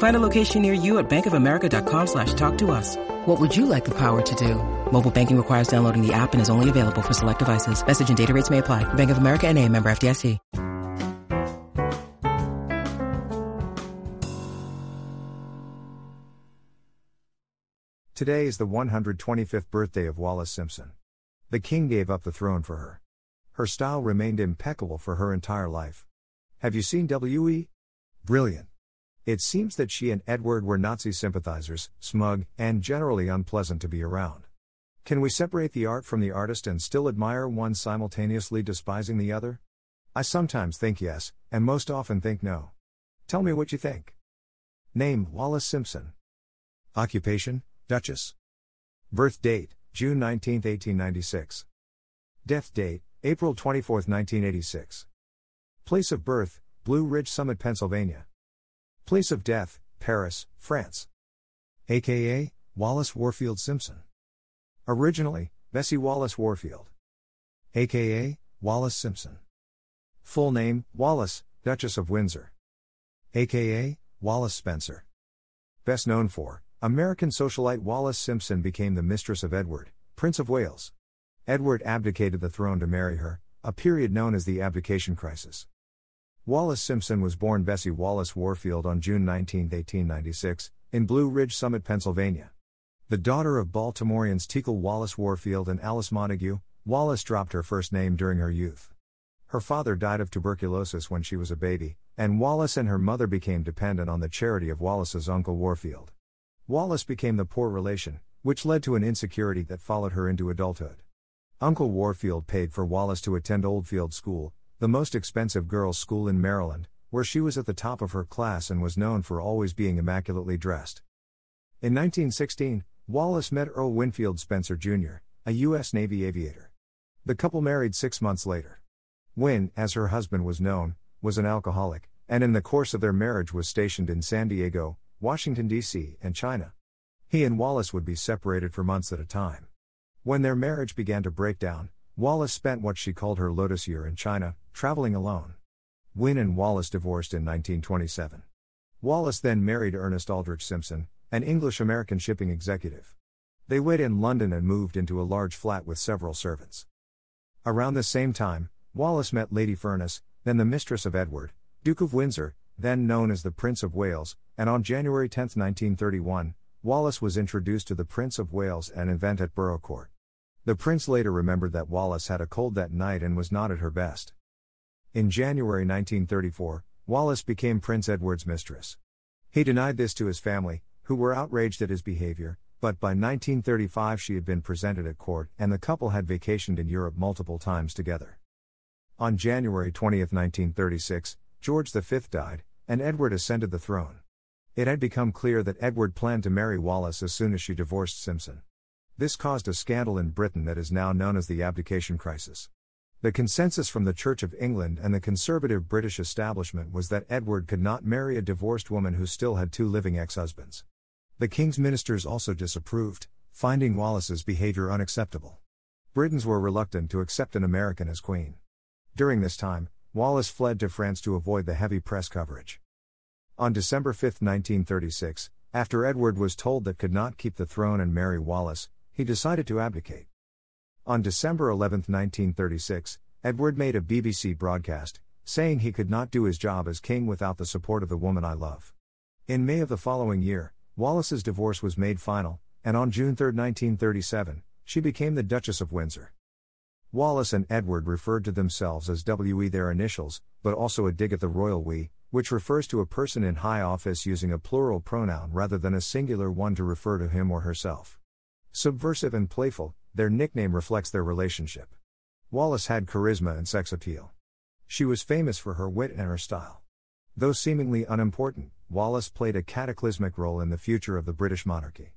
Find a location near you at bankofamerica.com slash talk to us. What would you like the power to do? Mobile banking requires downloading the app and is only available for select devices. Message and data rates may apply. Bank of America and a member FDIC. Today is the 125th birthday of Wallis Simpson. The king gave up the throne for her. Her style remained impeccable for her entire life. Have you seen W.E.? Brilliant. It seems that she and Edward were Nazi sympathizers, smug, and generally unpleasant to be around. Can we separate the art from the artist and still admire one simultaneously despising the other? I sometimes think yes, and most often think no. Tell me what you think. Name Wallis Simpson. Occupation Duchess. Birth date June 19, 1896. Death date April 24, 1986. Place of birth Blue Ridge Summit, Pennsylvania. Place of death, Paris, France. AKA, Wallis Warfield Simpson. Originally, Bessie Wallis Warfield. AKA, Wallis Simpson. Full name, Wallis, Duchess of Windsor. AKA, Wallis Spencer. Best known for, American socialite Wallis Simpson became the mistress of Edward, Prince of Wales. Edward abdicated the throne to marry her, a period known as the abdication crisis. Wallis Simpson was born Bessie Wallis Warfield on June 19, 1896, in Blue Ridge Summit, Pennsylvania. The daughter of Baltimoreans Teackle Wallis Warfield and Alice Montague, Wallis dropped her first name during her youth. Her father died of tuberculosis when she was a baby, and Wallis and her mother became dependent on the charity of Wallis's uncle Warfield. Wallis became the poor relation, which led to an insecurity that followed her into adulthood. Uncle Warfield paid for Wallis to attend Oldfield School, the most expensive girls' school in Maryland, where she was at the top of her class and was known for always being immaculately dressed. In 1916, Wallis met Earl Winfield Spencer Jr., a U.S. Navy aviator. The couple married six months later. Win, as her husband was known, was an alcoholic, and in the course of their marriage was stationed in San Diego, Washington, D.C., and China. He and Wallis would be separated for months at a time. When their marriage began to break down, Wallis spent what she called her Lotus year in China, traveling alone. Win and Wallis divorced in 1927. Wallis then married Ernest Aldrich Simpson, an English American shipping executive. They wed in London and moved into a large flat with several servants. Around the same time, Wallis met Lady Furness, then the mistress of Edward, Duke of Windsor, then known as the Prince of Wales, and on January 10, 1931, Wallis was introduced to the Prince of Wales at an event at Burrough Court. The prince later remembered that Wallis had a cold that night and was not at her best. In January 1934, Wallis became Prince Edward's mistress. He denied this to his family, who were outraged at his behavior, but by 1935 she had been presented at court and the couple had vacationed in Europe multiple times together. On January 20, 1936, George V died, and Edward ascended the throne. It had become clear that Edward planned to marry Wallis as soon as she divorced Simpson. This caused a scandal in Britain that is now known as the abdication crisis. The consensus from the Church of England and the conservative British establishment was that Edward could not marry a divorced woman who still had two living ex husbands. The King's ministers also disapproved, finding Wallis's behavior unacceptable. Britons were reluctant to accept an American as queen. During this time, Wallis fled to France to avoid the heavy press coverage. On December 5, 1936, after Edward was told that could not keep the throne and marry Wallis, he decided to abdicate. On December 11, 1936, Edward made a BBC broadcast, saying he could not do his job as king without the support of the woman I love. In May of the following year, Wallis's divorce was made final, and on June 3, 1937, she became the Duchess of Windsor. Wallis and Edward referred to themselves as WE their initials, but also a dig at the royal we, which refers to a person in high office using a plural pronoun rather than a singular one to refer to him or herself. Subversive and playful, their nickname reflects their relationship. Wallis had charisma and sex appeal. She was famous for her wit and her style. Though seemingly unimportant, Wallis played a cataclysmic role in the future of the British monarchy.